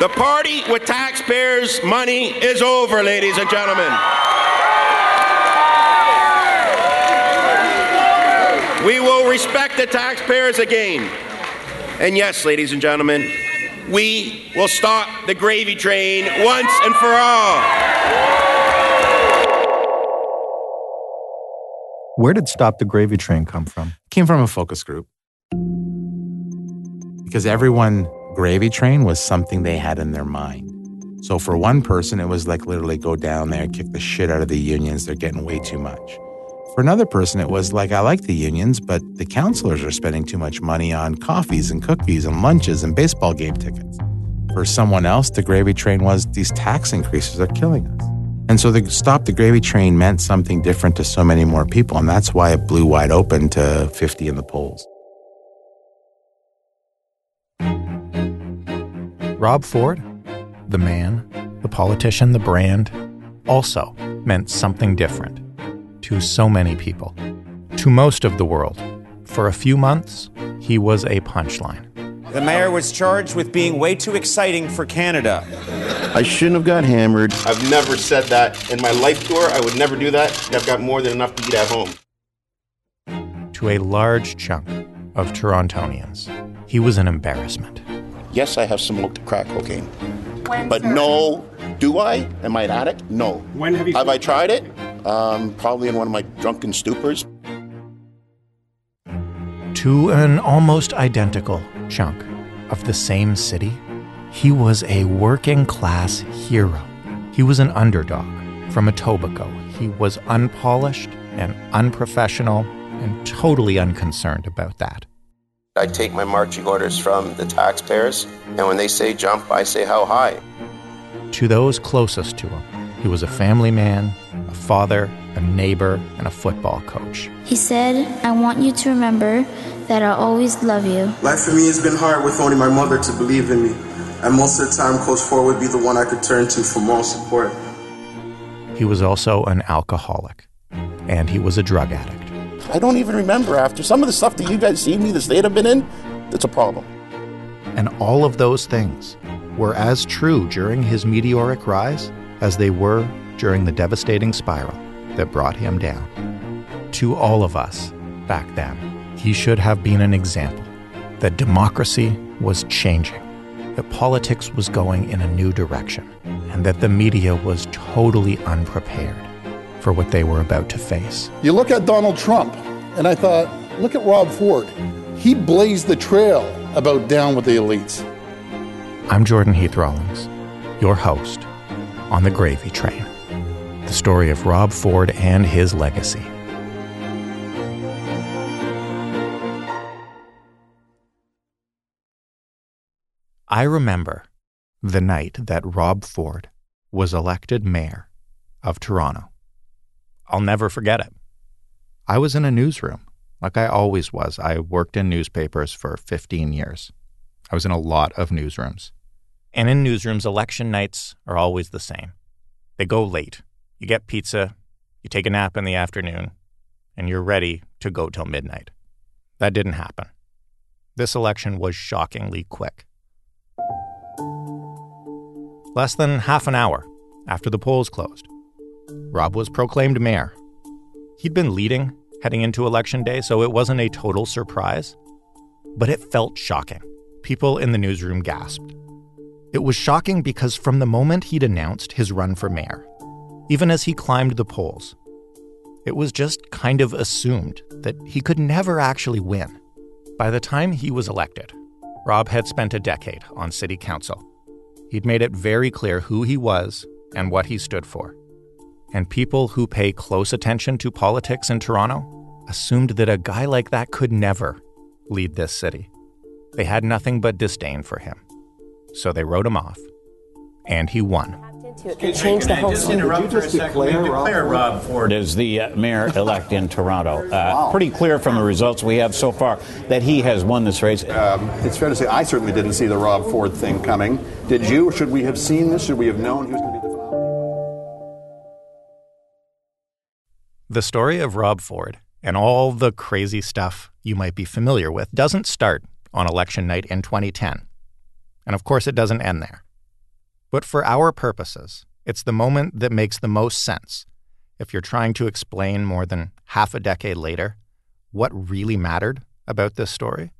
The party with taxpayers' money is over, ladies and gentlemen. We will respect the taxpayers again. And yes, ladies and gentlemen, we will stop the gravy train once and for all. Where did Stop the Gravy Train come from? Came from a focus group. Because everyone, Gravy Train was something they had in their mind. So for one person, it was like literally go down there, kick the shit out of the unions. They're getting way too much. For another person, it was like, I like the unions, but the counselors are spending too much money on coffees and cookies and lunches and baseball game tickets. For someone else, the gravy train was these tax increases are killing us. And so the stop the gravy train meant something different to so many more people. And that's why it blew wide open to 50 in the polls. Rob Ford, the man, the politician, the brand, also meant something different to so many people. To most of the world, for a few months, he was a punchline. The mayor was charged with being way too exciting for Canada. I shouldn't have got hammered. I've never said that in my life tour. I would never do that. I've got more than enough to eat at home. To a large chunk of Torontonians, he was an embarrassment. Yes, I have smoked crack cocaine. but no, do I? Am I an addict? No. When have you? Have I tried it? Um, probably in one of my drunken stupors. To an almost identical chunk of the same city, he was a working class hero. He was an underdog from Etobicoke. He was unpolished and unprofessional and totally unconcerned about that. I take my marching orders from the taxpayers, and when they say jump, I say how high. To those closest to him, he was a family man, a father, a neighbor, and a football coach. He said, I want you to remember that I'll always love you. Life for me has been hard with only my mother to believe in me. And most of the time, Coach Ford would be the one I could turn to for moral support. He was also an alcoholic, and he was a drug addict. I don't even remember after some of the stuff that you guys see me, the state I've been in, that's a problem. And all of those things were as true during his meteoric rise as they were during the devastating spiral that brought him down. To all of us back then, he should have been an example that democracy was changing, that politics was going in a new direction, and that the media was totally unprepared for what they were about to face. You look at Donald Trump, and I thought, look at Rob Ford. He blazed the trail about down with the elites. I'm Jordan Heath Rawlings, your host on The Gravy Train, the story of Rob Ford and his legacy. I remember the night that Rob Ford was elected mayor of Toronto. I'll never forget it. I was in a newsroom, like I always was. I worked in newspapers for 15 years. I was in a lot of newsrooms. And in newsrooms, election nights are always the same. They go late. You get pizza, you take a nap in the afternoon, and you're ready to go till midnight. That didn't happen. This election was shockingly quick. Less than half an hour after the polls closed, Rob was proclaimed mayor. He'd been leading heading into election day, so it wasn't a total surprise, but it felt shocking. People in the newsroom gasped. It was shocking because from the moment he'd announced his run for mayor, even as he climbed the polls, it was just kind of assumed that he could never actually win. By the time he was elected, Rob had spent a decade on city council. He'd made it very clear who he was and what he stood for. And people who pay close attention to politics in Toronto assumed that a guy like that could never lead this city. They had nothing but disdain for him. So they wrote him off. And he won. It changed the whole Just interrupt for a second. We declare Rob Ford as the uh, mayor-elect in Toronto. Uh, Wow. Pretty clear from the results we have so far that he has won this race. Um, it's fair to say I certainly didn't see the Rob Ford thing coming. Did you? Or should we have seen this? Should we have known he was going to be the The story of Rob Ford and all the crazy stuff you might be familiar with doesn't start on election night in 2010. And of course, it doesn't end there. But for our purposes, it's the moment that makes the most sense if you're trying to explain more than half a decade later what really mattered about this story.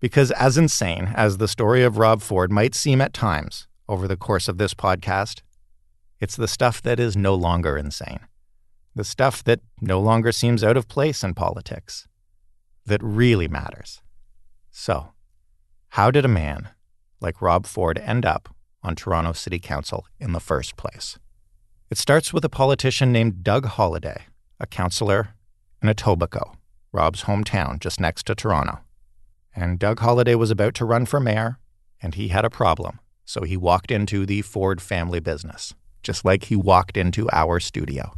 Because, as insane as the story of Rob Ford might seem at times over the course of this podcast, it's the stuff that is no longer insane. The stuff that no longer seems out of place in politics. That really matters. So, how did a man like Rob Ford end up on Toronto City Council in the first place? It starts with a politician named Doug Holyday, a councillor in Etobicoke, Rob's hometown just next to Toronto. And Doug Holyday was about to run for mayor, and he had a problem, so he walked into the Ford family business, just like he walked into our studio.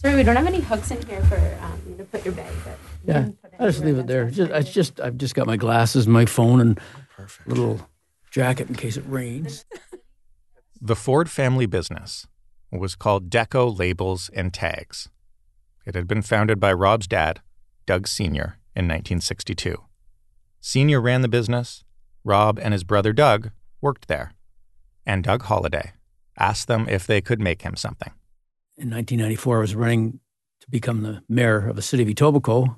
Sorry, we don't have any hooks in here for um, to put your bag. But yeah, I just leave it there. Just, I just, I've just got my glasses, my phone, and Perfect. little jacket in case it rains. The Ford family business was called Deco Labels and Tags. It had been founded by Rob's dad, Doug Sr., in 1962. Sr. ran the business. Rob and his brother Doug worked there. And Doug Holyday asked them if they could make him something. In 1994, I was running to become the mayor of the city of Etobicoke,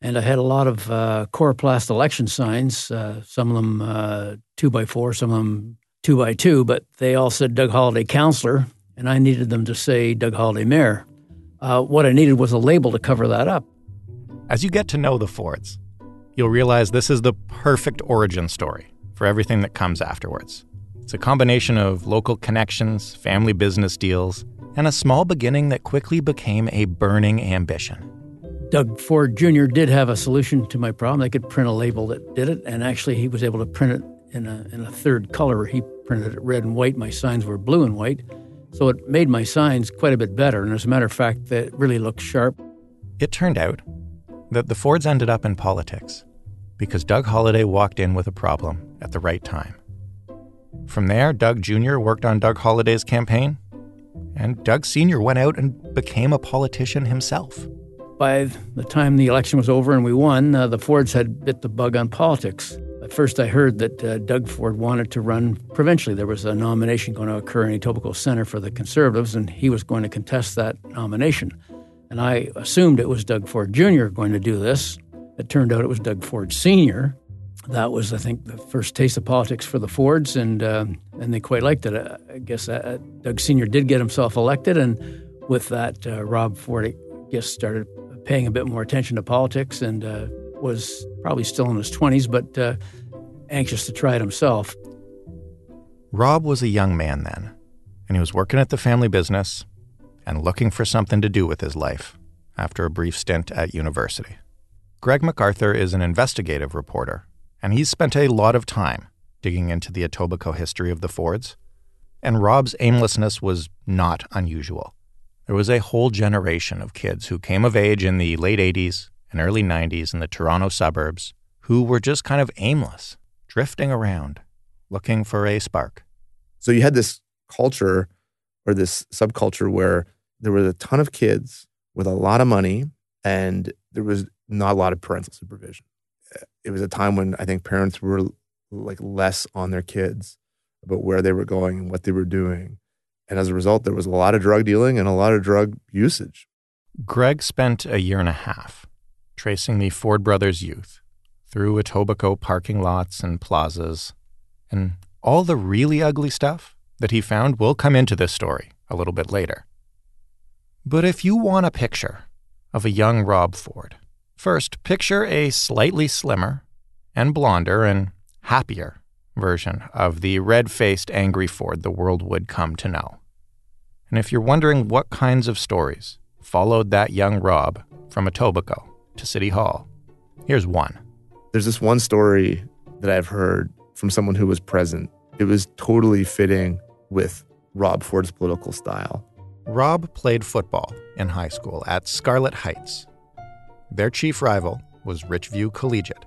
and I had a lot of uh, coroplast election signs, uh, some of them uh, two by four, some of them two by two, but they all said Doug Holyday Councillor, and I needed them to say Doug Holyday Mayor. Uh, what I needed was a label to cover that up. As you get to know the Fords, you'll realize this is the perfect origin story for everything that comes afterwards. It's a combination of local connections, family business deals, and a small beginning that quickly became a burning ambition. Doug Ford Jr. did have a solution to my problem. They could print a label that did it, and actually, he was able to print it in a, in a third color. He printed it red and white. My signs were blue and white. So it made my signs quite a bit better. And as a matter of fact, they really looked sharp. It turned out that the Fords ended up in politics because Doug Holyday walked in with a problem at the right time. From there, Doug Jr. worked on Doug Holyday's campaign, and Doug Sr. went out and became a politician himself. By the time the election was over and we won, uh, the Fords had bit the bug on politics. At first, I heard that uh, Doug Ford wanted to run provincially. There was a nomination going to occur in Etobicoke Centre for the Conservatives, and he was going to contest that nomination. And I assumed it was Doug Ford Jr. going to do this. It turned out it was Doug Ford Sr. That was, I think, the first taste of politics for the Fords, and uh, and they quite liked it. I guess uh, Doug Sr. did get himself elected, and with that, uh, Rob Ford, I guess, started paying a bit more attention to politics and uh, was probably still in his 20s, but uh, anxious to try it himself. Rob was a young man then, and he was working at the family business and looking for something to do with his life after a brief stint at university. Greg McArthur is an investigative reporter, and he's spent a lot of time digging into the Etobicoke history of the Fords. And Rob's aimlessness was not unusual. There was a whole generation of kids who came of age in the late 80s and early 90s in the Toronto suburbs who were just kind of aimless, drifting around, looking for a spark. So you had this culture or this subculture where there was a ton of kids with a lot of money and there was not a lot of parental supervision. It was a time when I think parents were like less on their kids about where they were going and what they were doing. And as a result, there was a lot of drug dealing and a lot of drug usage. Greg spent a year and a half tracing the Ford brothers' youth through Etobicoke parking lots and plazas, and all the really ugly stuff that he found will come into this story a little bit later. But if you want a picture of a young Rob Ford, first picture a slightly slimmer and blonder and happier version of the red faced, angry Ford the world would come to know. And if you're wondering what kinds of stories followed that young Rob from Etobicoke to City Hall, here's one. There's this one story that I've heard from someone who was present. It was totally fitting with Rob Ford's political style. Rob played football in high school at Scarlett Heights. Their chief rival was Richview Collegiate,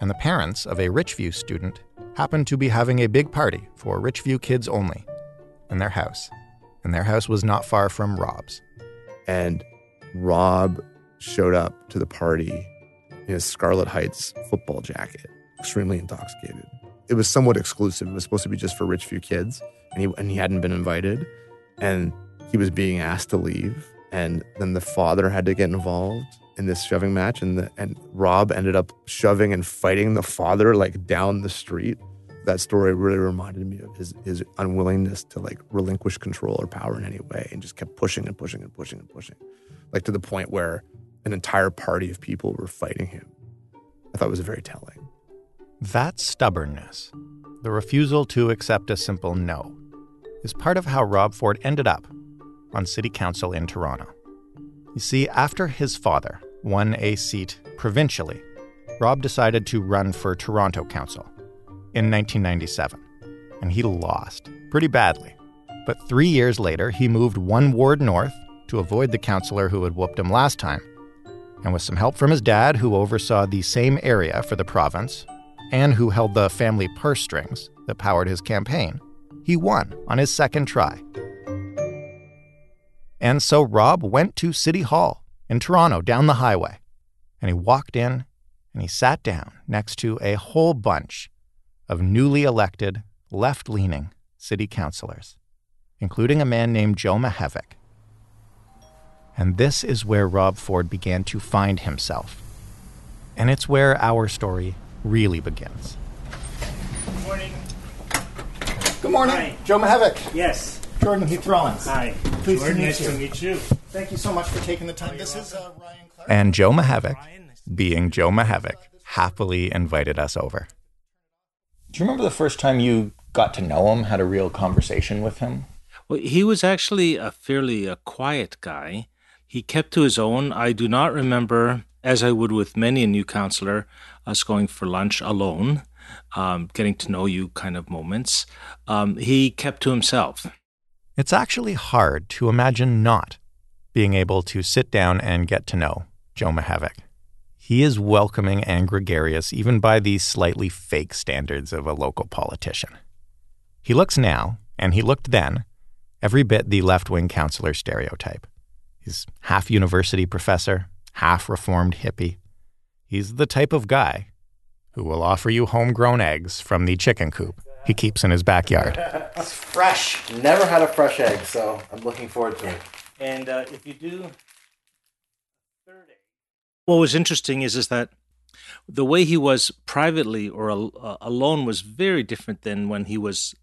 and the parents of a Richview student happened to be having a big party for Richview kids only in their house. And their house was not far from Rob's. And Rob showed up to the party in his Scarlett Heights football jacket, extremely intoxicated. it was somewhat exclusive. It was supposed to be just for Richview kids, and he and he hadn't been invited, and he was being asked to leave, and then the father had to get involved in this shoving match, and the, and Rob ended up shoving and fighting the father like down the street. That story really reminded me of his his unwillingness to like relinquish control or power in any way, and just kept pushing and pushing and pushing and pushing, like to the point where an entire party of people were fighting him. I thought it was very telling. That stubbornness, the refusal to accept a simple no, is part of how Rob Ford ended up on City Council in Toronto. You see, after his father won a seat provincially, Rob decided to run for Toronto Council in 1997, and he lost pretty badly. But three years later, he moved one ward north to avoid the councillor who had whooped him last time. And with some help from his dad, who oversaw the same area for the province and who held the family purse strings that powered his campaign, he won on his second try. And so Rob went to City Hall in Toronto down the highway, and he walked in and he sat down next to a whole bunch of newly elected, left leaning city councilors, including a man named Joe Mihevc. And this is where Rob Ford began to find himself. And it's where our story really begins. Good morning. Good morning. Hi. Joe Mihevc. Yes. Jordan Heath Rawlings. Hi. Pleased Jordan, to meet nice you. to meet you. Thank you so much for taking the time. This is uh, Ryan Clark. And Joe Mihevc, being Joe Mihevc, happily invited us over. Do you remember the first time you got to know him, had a real conversation with him? Well, he was actually a fairly uh, quiet guy. He kept to his own. I do not remember, as I would with many a new counselor, us going for lunch alone, um, getting to know you kind of moments. Um, he kept to himself. It's actually hard to imagine not being able to sit down and get to know Joe Mihevc. He is welcoming and gregarious even by the slightly fake standards of a local politician. He looks now, and he looked then, every bit the left wing counselor stereotype. He's half university professor, half reformed hippie. He's the type of guy who will offer you homegrown eggs from the chicken coop he keeps in his backyard. It's fresh. Never had a fresh egg, so I'm looking forward to it. And uh, if you do what was interesting is is that the way he was privately or al- uh, alone was very different than when he was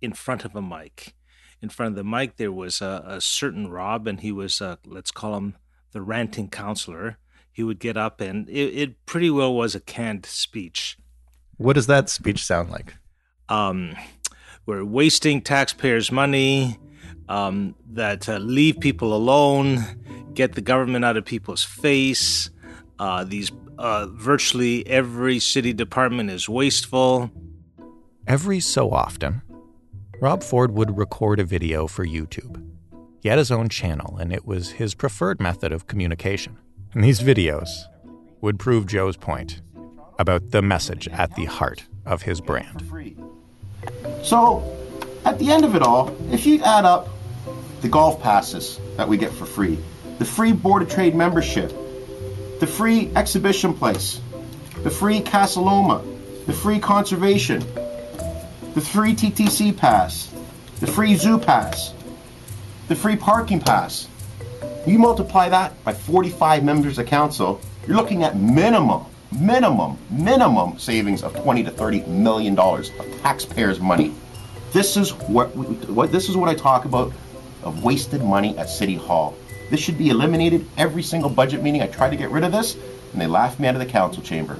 in front of a mic. In front of the mic, there was a, a certain Rob, and he was, uh, let's call him the ranting counselor. He would get up, and it, it pretty well was a canned speech. What does that speech sound like? Um, we're wasting taxpayers' money. Um, that uh, leave people alone, get the government out of people's face. Uh, these uh, virtually every city department is wasteful. Every so often, Rob Ford would record a video for YouTube. He had his own channel, and it was his preferred method of communication. And these videos would prove Joe's point about the message at the heart of his brand. So, at the end of it all, if you add up the golf passes that we get for free, the free Board of Trade membership, the free exhibition place, the free Casa Loma, the free conservation, the free TTC pass, the free zoo pass, the free parking pass. You multiply that by 45 members of council, you're looking at minimum, minimum, minimum savings of 20 to 30 million dollars of taxpayers' money. This is what, what this is what I talk about of wasted money at City Hall. This should be eliminated every single budget meeting. I tried to get rid of this, and they laughed me out of the council chamber.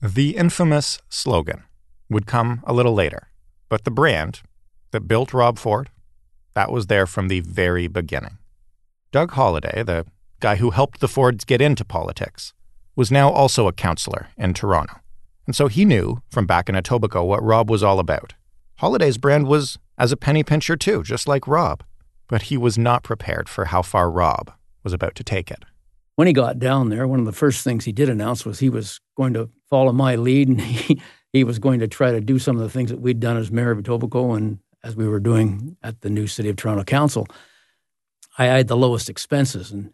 The infamous slogan would come a little later, but the brand that built Rob Ford, that was there from the very beginning. Doug Holyday, the guy who helped the Fords get into politics, was now also a counselor in Toronto. And so he knew from back in Etobicoke what Rob was all about. Holyday's brand was as a penny pincher too, just like Rob. But he was not prepared for how far Rob was about to take it. When he got down there, one of the first things he did announce was he was going to follow my lead and he, he was going to try to do some of the things that we'd done as mayor of Etobicoke and as we were doing at the new City of Toronto Council. I had the lowest expenses. And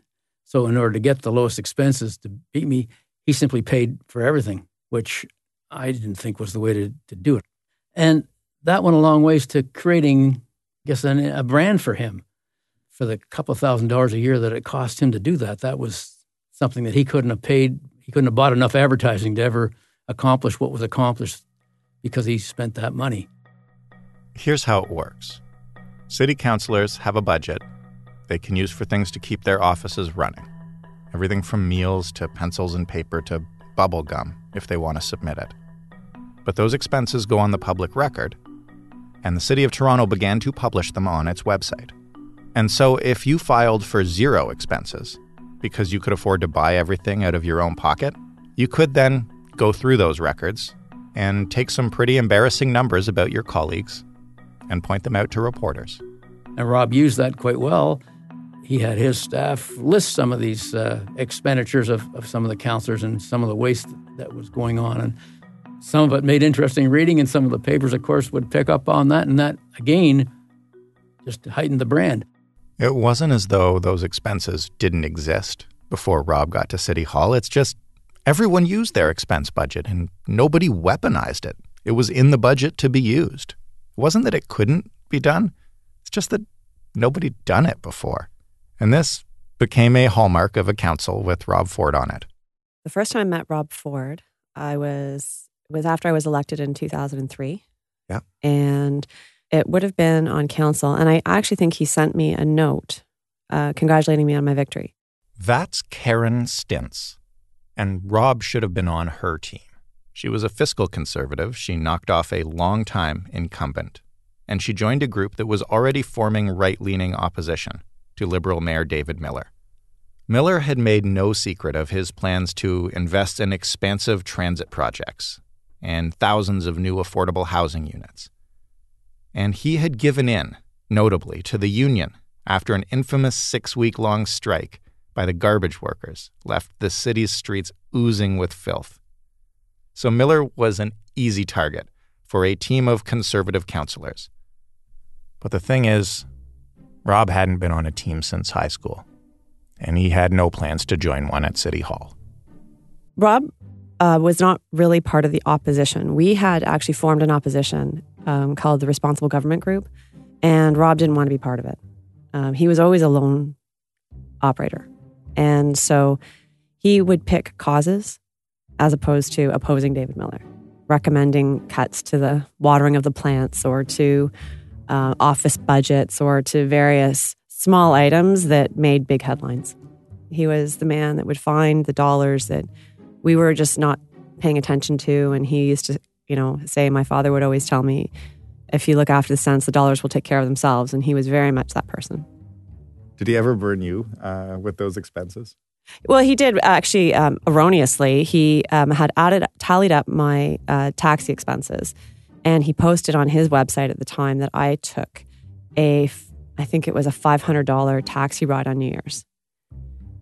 so, in order to get the lowest expenses to beat me, he simply paid for everything, which I didn't think was the way to, to do it. And that went a long ways to creating, I guess, an, a brand for him. For the couple thousand dollars a year that it cost him to do that, that was something that he couldn't have paid. He couldn't have bought enough advertising to ever accomplish what was accomplished because he spent that money. Here's how it works city councilors have a budget they can use for things to keep their offices running everything from meals to pencils and paper to bubble gum if they want to submit it. But those expenses go on the public record, and the City of Toronto began to publish them on its website. And so if you filed for zero expenses because you could afford to buy everything out of your own pocket, you could then go through those records and take some pretty embarrassing numbers about your colleagues and point them out to reporters. And Rob used that quite well he had his staff list some of these uh, expenditures of, of some of the counselors and some of the waste that was going on. And some of it made interesting reading, and some of the papers, of course, would pick up on that. And that, again, just heightened the brand. It wasn't as though those expenses didn't exist before Rob got to City Hall. It's just everyone used their expense budget and nobody weaponized it. It was in the budget to be used. It wasn't that it couldn't be done, it's just that nobody done it before. And this became a hallmark of a council with Rob Ford on it. The first time I met Rob Ford, I was was after I was elected in 2003. Yeah. And it would have been on council. And I actually think he sent me a note uh, congratulating me on my victory. That's Karen Stintz. And Rob should have been on her team. She was a fiscal conservative. She knocked off a long-time incumbent. And she joined a group that was already forming right leaning opposition to Liberal Mayor David Miller. Miller had made no secret of his plans to invest in expansive transit projects and thousands of new affordable housing units. And he had given in, notably, to the union after an infamous six week long strike by the garbage workers left the city's streets oozing with filth. So Miller was an easy target for a team of conservative councilors. But the thing is, Rob hadn't been on a team since high school, and he had no plans to join one at City Hall. Rob uh, was not really part of the opposition. We had actually formed an opposition um, called the Responsible Government Group, and Rob didn't want to be part of it. Um, he was always a lone operator. And so he would pick causes as opposed to opposing David Miller, recommending cuts to the watering of the plants or to uh, office budgets or to various small items that made big headlines. He was the man that would find the dollars that we were just not paying attention to. And he used to, you know, say, My father would always tell me, if you look after the cents, the dollars will take care of themselves. And he was very much that person. Did he ever burn you uh, with those expenses? Well, he did actually um, erroneously. He um, had added, tallied up my uh, taxi expenses and he posted on his website at the time that I took a, I think it was a $500 taxi ride on New Year's.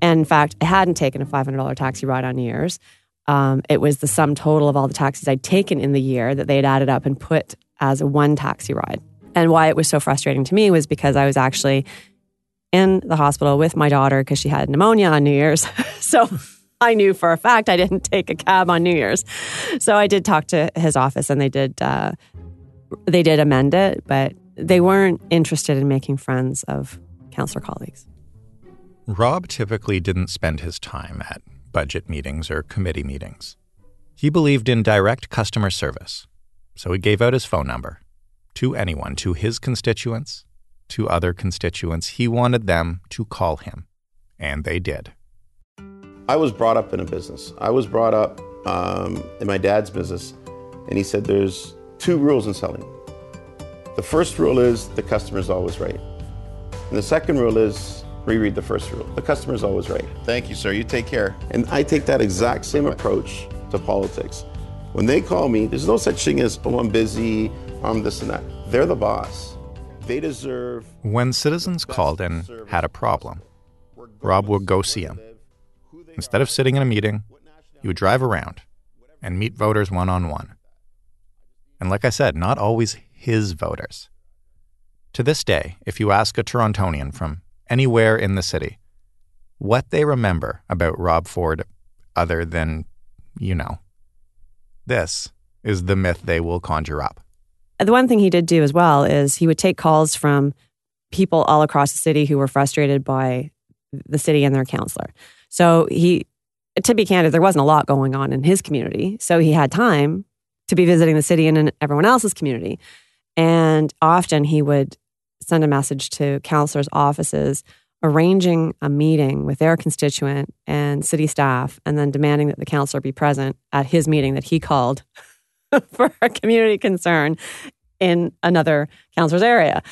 And in fact, I hadn't taken a $500 taxi ride on New Year's. Um, it was the sum total of all the taxis I'd taken in the year that they had added up and put as one taxi ride. And why it was so frustrating to me was because I was actually in the hospital with my daughter because she had pneumonia on New Year's. so I knew for a fact I didn't take a cab on New Year's. So I did talk to his office and they did uh, they did amend it, but they weren't interested in making friends of counselor colleagues. Rob typically didn't spend his time at budget meetings or committee meetings. He believed in direct customer service, so he gave out his phone number to anyone, to his constituents, to other constituents. He wanted them to call him, and they did. I was brought up in a business. I was brought up um, in my dad's business, and he said there's two rules in selling. The first rule is the customer is always right. And the second rule is reread the first rule. The customer is always right. Thank you, sir. You take care. And I take that exact same approach to politics. When they call me, there's no such thing as, oh, I'm busy, I'm this and that. They're the boss. They deserve. When citizens called and had a problem, Rob would go see them Instead of sitting in a meeting, he would drive around and meet voters one on one. And like I said, not always his voters. To this day, if you ask a Torontonian from anywhere in the city what they remember about Rob Ford other than, you know, this is the myth they will conjure up. The one thing he did do as well is he would take calls from people all across the city who were frustrated by the city and their counselor. So he, to be candid, there wasn't a lot going on in his community. So he had time to be visiting the city and in everyone else's community. And often he would send a message to counselors' offices arranging a meeting with their constituent and city staff and then demanding that the counselor be present at his meeting that he called for a community concern in another counselor's area.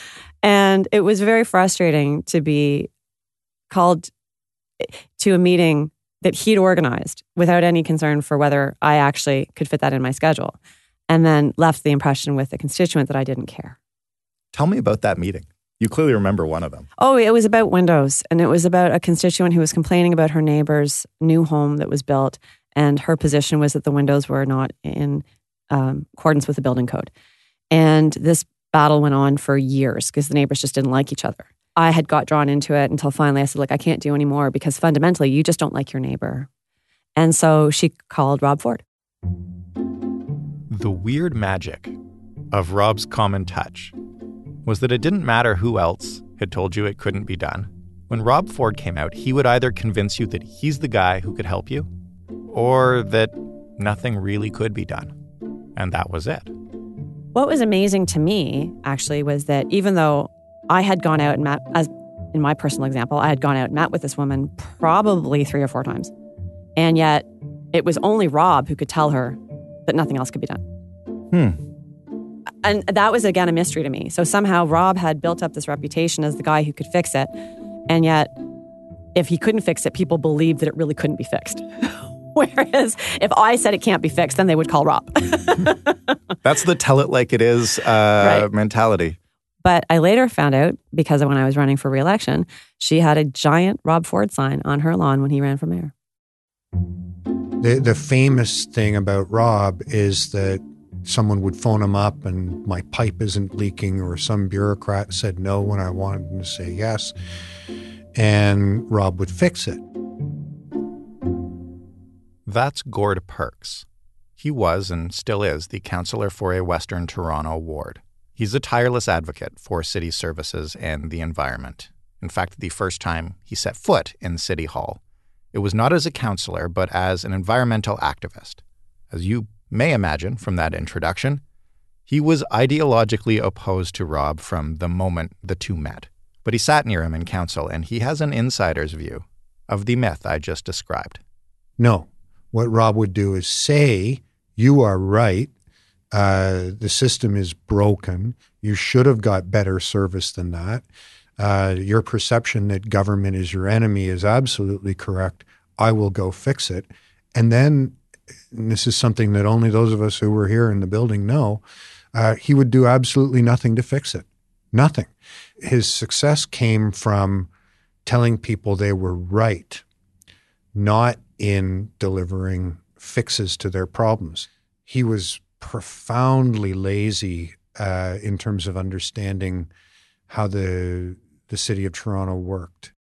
And it was very frustrating to be called to a meeting that he'd organized without any concern for whether I actually could fit that in my schedule. And then left the impression with the constituent that I didn't care. Tell me about that meeting. You clearly remember one of them. Oh, it was about windows. And it was about a constituent who was complaining about her neighbor's new home that was built. And her position was that the windows were not in um, accordance with the building code. And this battle went on for years because the neighbors just didn't like each other. I had got drawn into it until finally I said, "Look, I can't do anymore because fundamentally you just don't like your neighbor. And so she called Rob Ford. The weird magic of Rob's common touch was that it didn't matter who else had told you it couldn't be done. When Rob Ford came out, he would either convince you that he's the guy who could help you or that nothing really could be done. And that was it. What was amazing to me, actually, was that even though I had gone out and met, as in my personal example, I had gone out and met with this woman probably three or four times. And yet it was only Rob who could tell her that nothing else could be done. Hmm and that was again a mystery to me. So somehow Rob had built up this reputation as the guy who could fix it, and yet if he couldn't fix it, people believed that it really couldn't be fixed. Whereas if I said it can't be fixed, then they would call Rob. That's the tell it like it is uh, right. mentality. But I later found out because when I was running for reelection, she had a giant Rob Ford sign on her lawn when he ran for mayor. The, the famous thing about Rob is that someone would phone him up and my pipe isn't leaking, or some bureaucrat said no when I wanted him to say yes, and Rob would fix it. That's Gord Perks. He was and still is the councillor for a Western Toronto ward. He's a tireless advocate for city services and the environment. In fact, the first time he set foot in City Hall, it was not as a councillor, but as an environmental activist. As you may imagine from that introduction, he was ideologically opposed to Rob from the moment the two met. But he sat near him in council, and he has an insider's view of the myth I just described. No. What Rob would do is say, You are right. Uh, the system is broken. You should have got better service than that. Uh, your perception that government is your enemy is absolutely correct. I will go fix it. And then and this is something that only those of us who were here in the building know, uh, he would do absolutely nothing to fix it. Nothing. His success came from telling people they were right, not in delivering fixes to their problems. He was profoundly lazy uh, in terms of understanding how the the city of Toronto worked.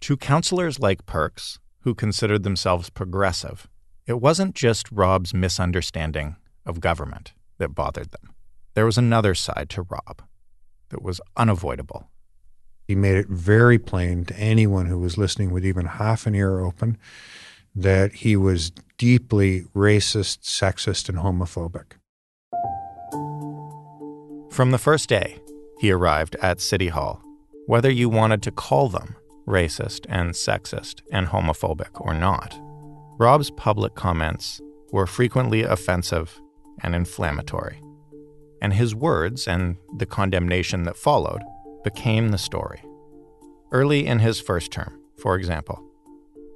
To councillors like Perks, who considered themselves progressive, it wasn't just Rob's misunderstanding of government that bothered them. There was another side to Rob that was unavoidable. He made it very plain to anyone who was listening with even half an ear open that he was deeply racist, sexist, and homophobic. From the first day he arrived at City Hall, whether you wanted to call them racist and sexist and homophobic or not, Rob's public comments were frequently offensive and inflammatory, and his words and the condemnation that followed became the story. Early in his first term, for example,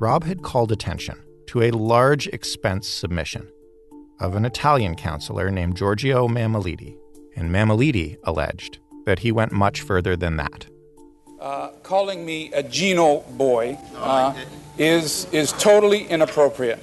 Rob had called attention to a large expense submission of an Italian counselor named Giorgio Mammoliti, and Mammoliti alleged that he went much further than that. uh, calling me a Gino boy uh, is is totally inappropriate.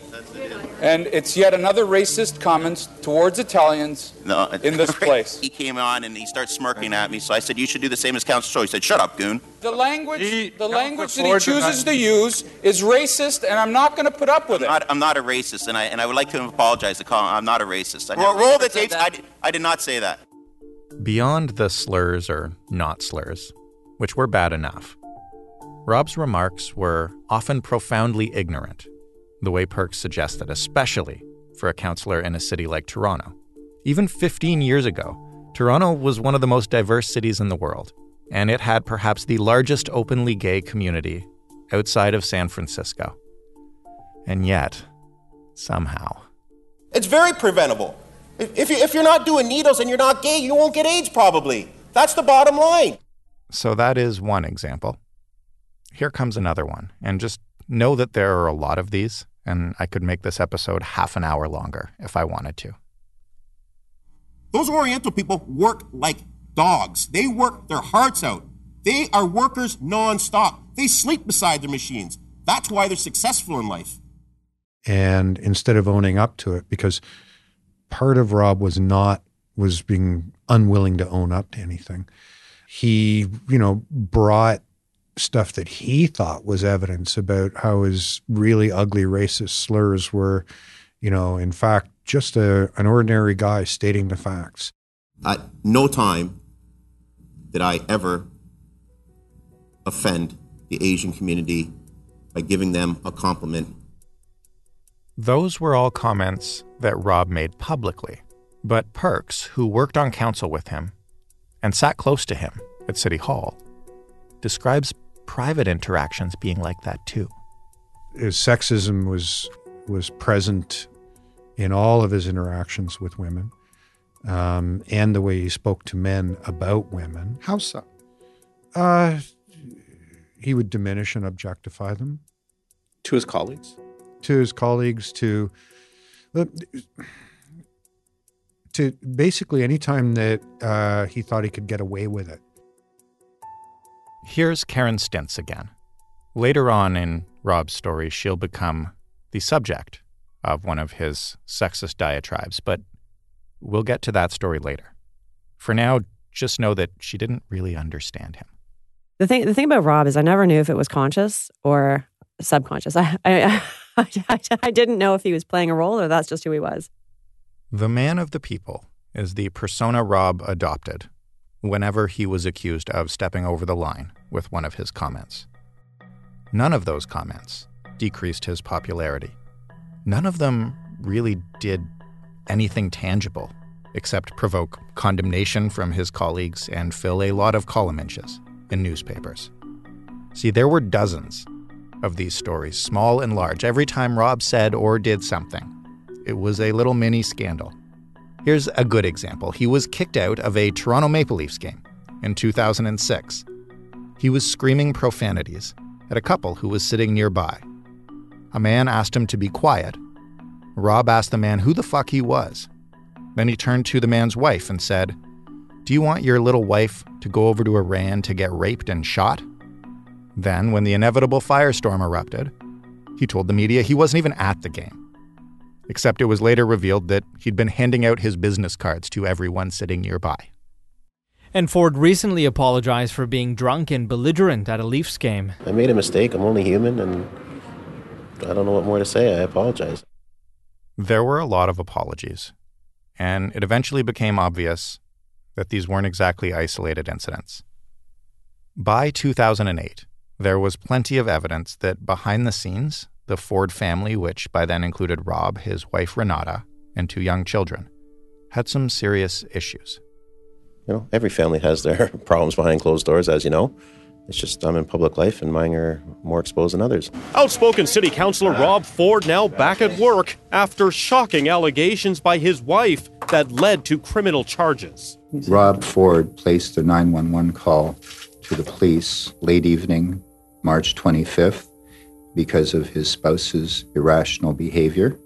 And it's yet another racist comment towards Italians No, in this place. he came on and he started smirking at me, so I said, "You should do the same as Council Cho." He said, "Shut up, goon." The language, the language that he chooses to use is racist, and I'm not going to put up with it. I'm not, I'm not a racist, and I and I would like to apologize to call. I'm not a racist. I Roll- roll the tapes. I, did- I did not say that. Beyond the slurs or not slurs, which were bad enough, Rob's remarks were often profoundly ignorant, the way Perks suggested, especially for a counselor in a city like Toronto. Even 15 years ago, Toronto was one of the most diverse cities in the world, and it had perhaps the largest openly gay community outside of San Francisco. And yet, somehow, It's very preventable. If, if, you, if you're not doing needles and you're not gay, you won't get AIDS probably. That's the bottom line. So that is one example. Here comes another one. And just know that there are a lot of these, and I could make this episode half an hour longer if I wanted to. Those Oriental people work like dogs. They work their hearts out. They are workers nonstop. They sleep beside their machines. That's why they're successful in life. and instead of owning up to it because part of rob was not was being unwilling to own up to anything he you know brought stuff that he thought was evidence about how his really ugly racist slurs were you know in fact just a, an ordinary guy stating the facts At no time did I ever offend the Asian community by giving them a compliment. Those were all comments that Rob made publicly. But Perks, who worked on council with him and sat close to him at City Hall, describes private interactions being like that too. his sexism was was present in all of his interactions with women, um, and the way he spoke to men about women. How so? Uh, he would diminish and objectify them To his colleagues. To his colleagues, to to basically any time that uh, he thought he could get away with it. Here's Karen Stintz again. Later on in Rob's story, she'll become the subject of one of his sexist diatribes, but we'll get to that story later. For now, just know that she didn't really understand him. The thing, the thing about Rob is I never knew if it was conscious or subconscious. I, I, I, I didn't know if he was playing a role or that's just who he was. The man of the people is the persona Rob adopted whenever he was accused of stepping over the line with one of his comments. None of those comments decreased his popularity. None of them really did anything tangible except provoke condemnation from his colleagues and fill a lot of column inches in newspapers. See, there were dozens of these stories, small and large, every time Rob said or did something. It was a little mini scandal. Here's a good example. He was kicked out of a Toronto Maple Leafs game in 2006. He was screaming profanities at a couple who was sitting nearby. A man asked him to be quiet. Rob asked the man who the fuck he was. Then he turned to the man's wife and said, Do you want your little wife to go over to Iran to get raped and shot? Then, when the inevitable firestorm erupted, he told the media he wasn't even at the game except it was later revealed that he'd been handing out his business cards to everyone sitting nearby. And Ford recently apologized for being drunk and belligerent at a Leafs game. I made a mistake. I'm only human, and I don't know what more to say. I apologize. There were a lot of apologies, and it eventually became obvious that these weren't exactly isolated incidents. By 2008, there was plenty of evidence that behind the scenes, the Ford family, which by then included Rob, his wife Renata, and two young children, had some serious issues. You know, every family has their problems behind closed doors, as you know. It's just I'm in public life, and mine are more exposed than others. Outspoken City Councilor Rob Ford now back at work after shocking allegations by his wife that led to criminal charges. Rob Ford placed a 911 call to the police late evening, March 25th, because of his spouse's irrational behavior.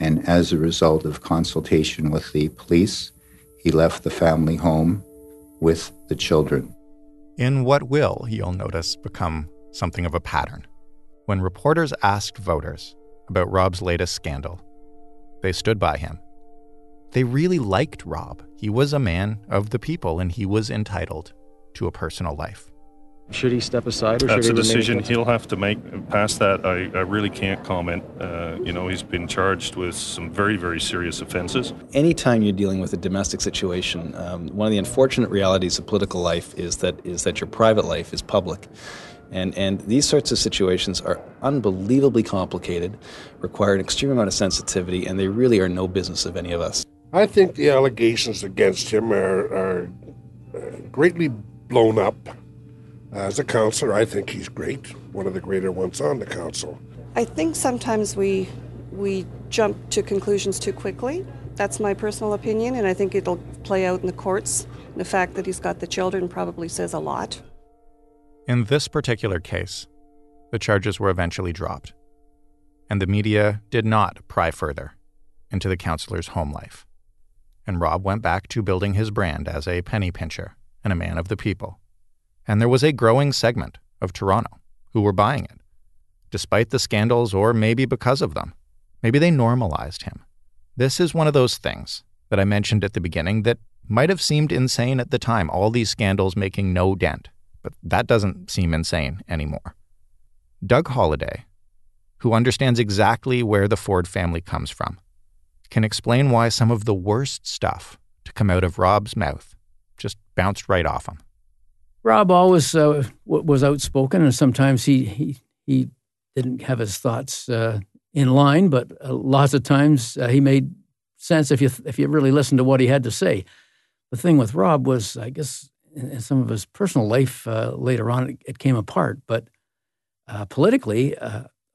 And as a result of consultation with the police, he left the family home with the children. In what will, you'll notice, become something of a pattern. When reporters asked voters about Rob's latest scandal, they stood by him. They really liked Rob. He was a man of the people and he was entitled to a personal life. Should he step aside or That's should a he remain decision he'll have to make. Past that, I, I really can't comment. Uh, you know, he's been charged with some very, very serious offenses. Anytime you're dealing with a domestic situation, um, one of the unfortunate realities of political life is that is that your private life is public. And, and these sorts of situations are unbelievably complicated, require an extreme amount of sensitivity, and they really are no business of any of us. I think the allegations against him are, are uh, greatly blown up. As a counselor, I think he's great, one of the greater ones on the council. I think sometimes we we jump to conclusions too quickly. That's my personal opinion, and I think it'll play out in the courts. The fact that he's got the children probably says a lot. In this particular case, the charges were eventually dropped, and the media did not pry further into the counselor's home life. And Rob went back to building his brand as a penny pincher and a man of the people. And there was a growing segment of Toronto who were buying it, despite the scandals or maybe because of them. Maybe they normalized him. This is one of those things that I mentioned at the beginning that might have seemed insane at the time, all these scandals making no dent, but that doesn't seem insane anymore. Doug Holyday, who understands exactly where the Ford family comes from, can explain why some of the worst stuff to come out of Rob's mouth just bounced right off him. Rob always uh, was outspoken, and sometimes he he, he didn't have his thoughts uh, in line, but uh, lots of times uh, he made sense if you if you really listened to what he had to say. The thing with Rob was, I guess, in, in some of his personal life uh, later on, it, it came apart. But uh, politically,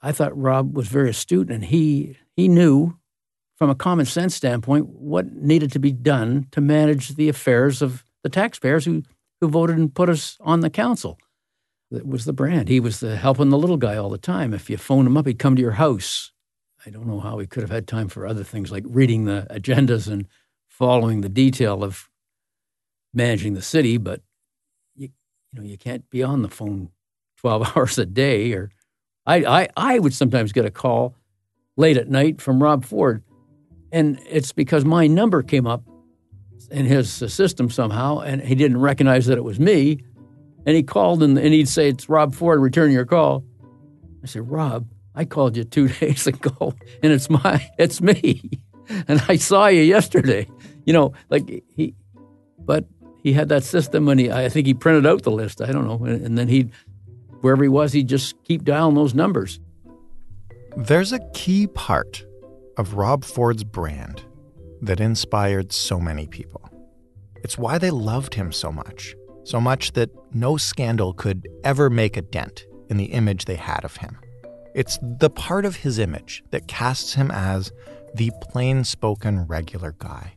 I thought Rob was very astute, and he he knew, from a common sense standpoint, what needed to be done to manage the affairs of the taxpayers who who voted and put us on the council. That was the brand. He was the helping the little guy all the time. If you phoned him up, he'd come to your house. I don't know how he could have had time for other things like reading the agendas and following the detail of managing the city, but you, you know, you can't be on the phone 12 hours a day or I, I, I would sometimes get a call late at night from Rob Ford. And it's because my number came up in his system somehow, and he didn't recognize that it was me. And he called, and, and he'd say, It's Rob Ford, return your call. I said, Rob, I called you two days ago, and it's my, it's me. And I saw you yesterday. You know, like he, but he had that system, and he, I think he printed out the list. I don't know. And, and then he'd, wherever he was, he'd just keep dialing those numbers. There's a key part of Rob Ford's brand that inspired so many people. It's why they loved him so much, so much that no scandal could ever make a dent in the image they had of him. It's the part of his image that casts him as the plain spoken regular guy.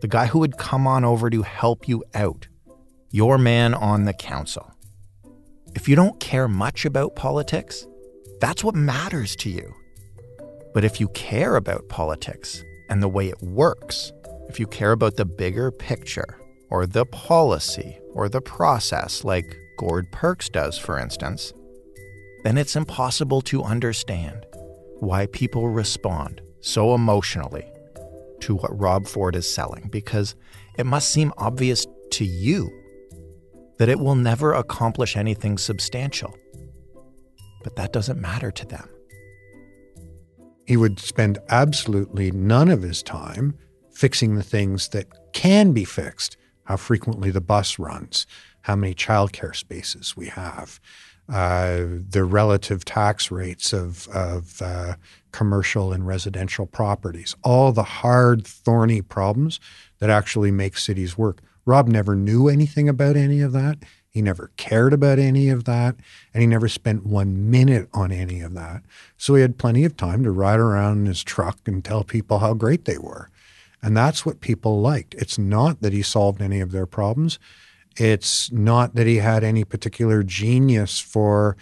The guy who would come on over to help you out, your man on the council. If you don't care much about politics, that's what matters to you. But if you care about politics and the way it works, if you care about the bigger picture or the policy or the process, like Gord Perks does, for instance, then it's impossible to understand why people respond so emotionally to what Rob Ford is selling because it must seem obvious to you that it will never accomplish anything substantial. But that doesn't matter to them. He would spend absolutely none of his time fixing the things that can be fixed how frequently the bus runs, how many childcare spaces we have, uh, the relative tax rates of, of uh, commercial and residential properties, all the hard, thorny problems that actually make cities work. Rob never knew anything about any of that. He never cared about any of that, and he never spent one minute on any of that. So he had plenty of time to ride around in his truck and tell people how great they were. And that's what people liked. It's not that he solved any of their problems. It's not that he had any particular genius for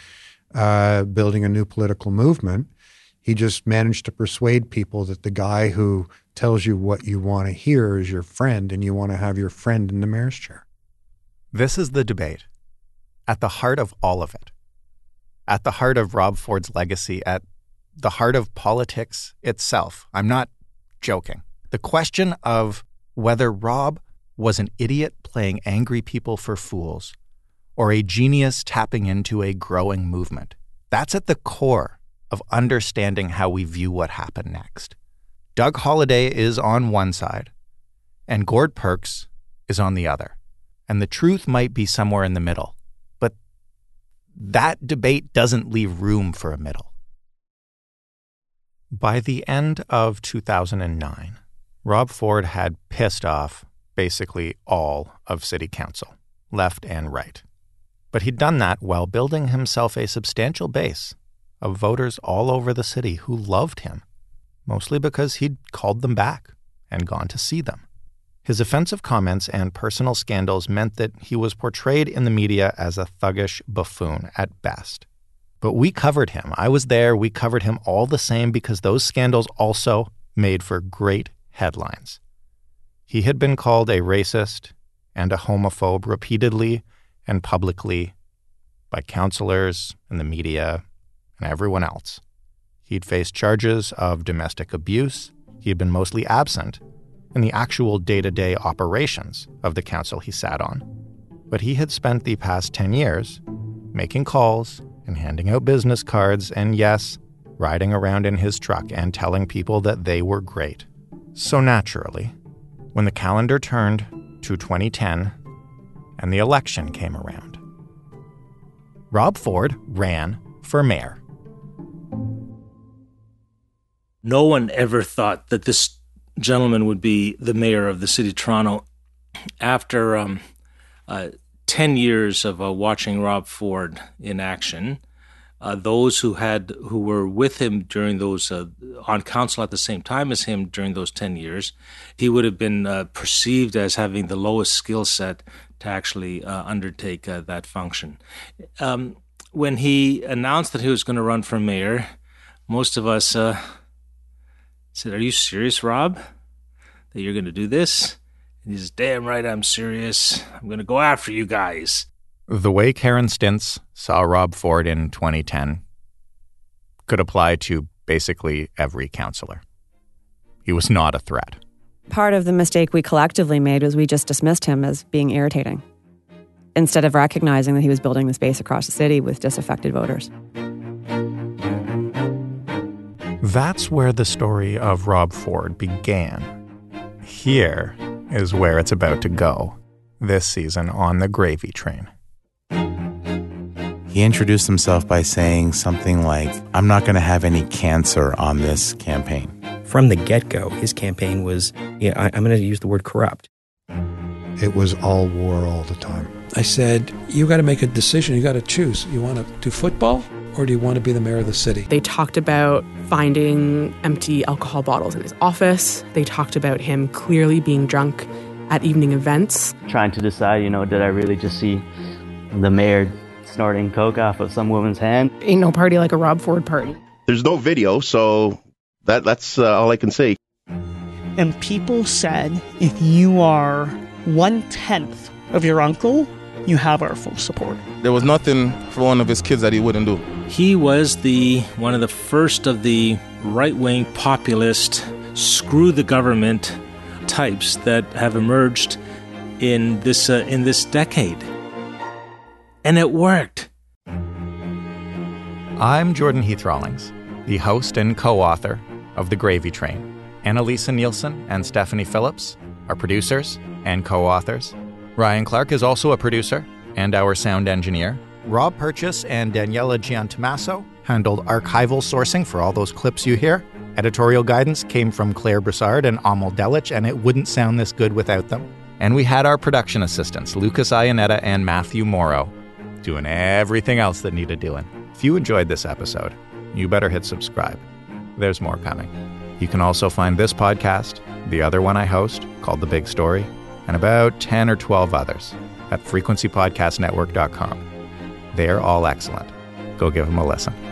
uh, building a new political movement. He just managed to persuade people that the guy who tells you what you want to hear is your friend and you want to have your friend in the mayor's chair. This is the debate at the heart of all of it, at the heart of Rob Ford's legacy, at the heart of politics itself, I'm not joking. The question of whether Rob was an idiot playing angry people for fools or a genius tapping into a growing movement. That's at the core of understanding how we view what happened next. Doug Holyday is on one side, and Gord Perks is on the other. And the truth might be somewhere in the middle. But that debate doesn't leave room for a middle. By the end of 2009, Rob Ford had pissed off basically all of City Council, left and right. But he'd done that while building himself a substantial base of voters all over the city who loved him, mostly because he'd called them back and gone to see them. His offensive comments and personal scandals meant that he was portrayed in the media as a thuggish buffoon at best. But we covered him. I was there. We covered him all the same because those scandals also made for great headlines. He had been called a racist and a homophobe repeatedly and publicly by counselors and the media and everyone else. He'd faced charges of domestic abuse. He had been mostly absent in the actual day to day operations of the council he sat on. But he had spent the past 10 years making calls and handing out business cards, and yes, riding around in his truck and telling people that they were great. So naturally, when the calendar turned to 2010 and the election came around, Rob Ford ran for mayor. No one ever thought that this gentleman would be the mayor of the city of Toronto after um, uh, 10 years of uh, watching Rob Ford in action. Uh, those who had who were with him during those uh, on council at the same time as him during those 10 years he would have been uh, perceived as having the lowest skill set to actually uh, undertake that function um, when he announced that he was going to run for mayor most of us said, Are you serious, Rob? That you're going to do this? And he says, Damn right, I'm serious. I'm going to go after you guys. The way Karen Stintz saw Rob Ford in 2010 could apply to basically every counselor. He was not a threat. Part of the mistake we collectively made was we just dismissed him as being irritating instead of recognizing that he was building the space across the city with disaffected voters. That's where the story of Rob Ford began. Here is where it's about to go this season on the Gravy Train. He introduced himself by saying something like, I'm not going to have any cancer on this campaign. From the get go, his campaign was, you know, I, I'm going to use the word corrupt. It was all war all the time. I said, You got to make a decision. You got to choose. You want to do football or do you want to be the mayor of the city? They talked about finding empty alcohol bottles in his office. They talked about him clearly being drunk at evening events. Trying to decide, you know, did I really just see the mayor snorting coke off of some woman's hand? Ain't no party like a Rob Ford party. There's no video, so that that's uh, all I can say. And people said if you are one tenth of your uncle, you have our full support. There was nothing for one of his kids that he wouldn't do. He was the one of the first of the right-wing populist screw the government types that have emerged in this uh, in this decade. And it worked. I'm Jordan Heath Rawlings, the host and co-author of The Gravy Train. Annalisa Nielsen and Stephanie Phillips are producers and co-authors. Ryan Clark is also a producer and our sound engineer. Rob Purchase and Daniela Giantomasso handled archival sourcing for all those clips you hear. Editorial guidance came from Claire Broussard and Amal Delich, and it wouldn't sound this good without them. And we had our production assistants, Lucas Ionetta and Matthew Morrow, doing everything else that needed doing. If you enjoyed this episode, you better hit subscribe. There's more coming. You can also find this podcast, the other one I host, called The Big Story, and about 10 or 12 others at frequencypodcastnetwork.com. They are all excellent. Go give them a listen.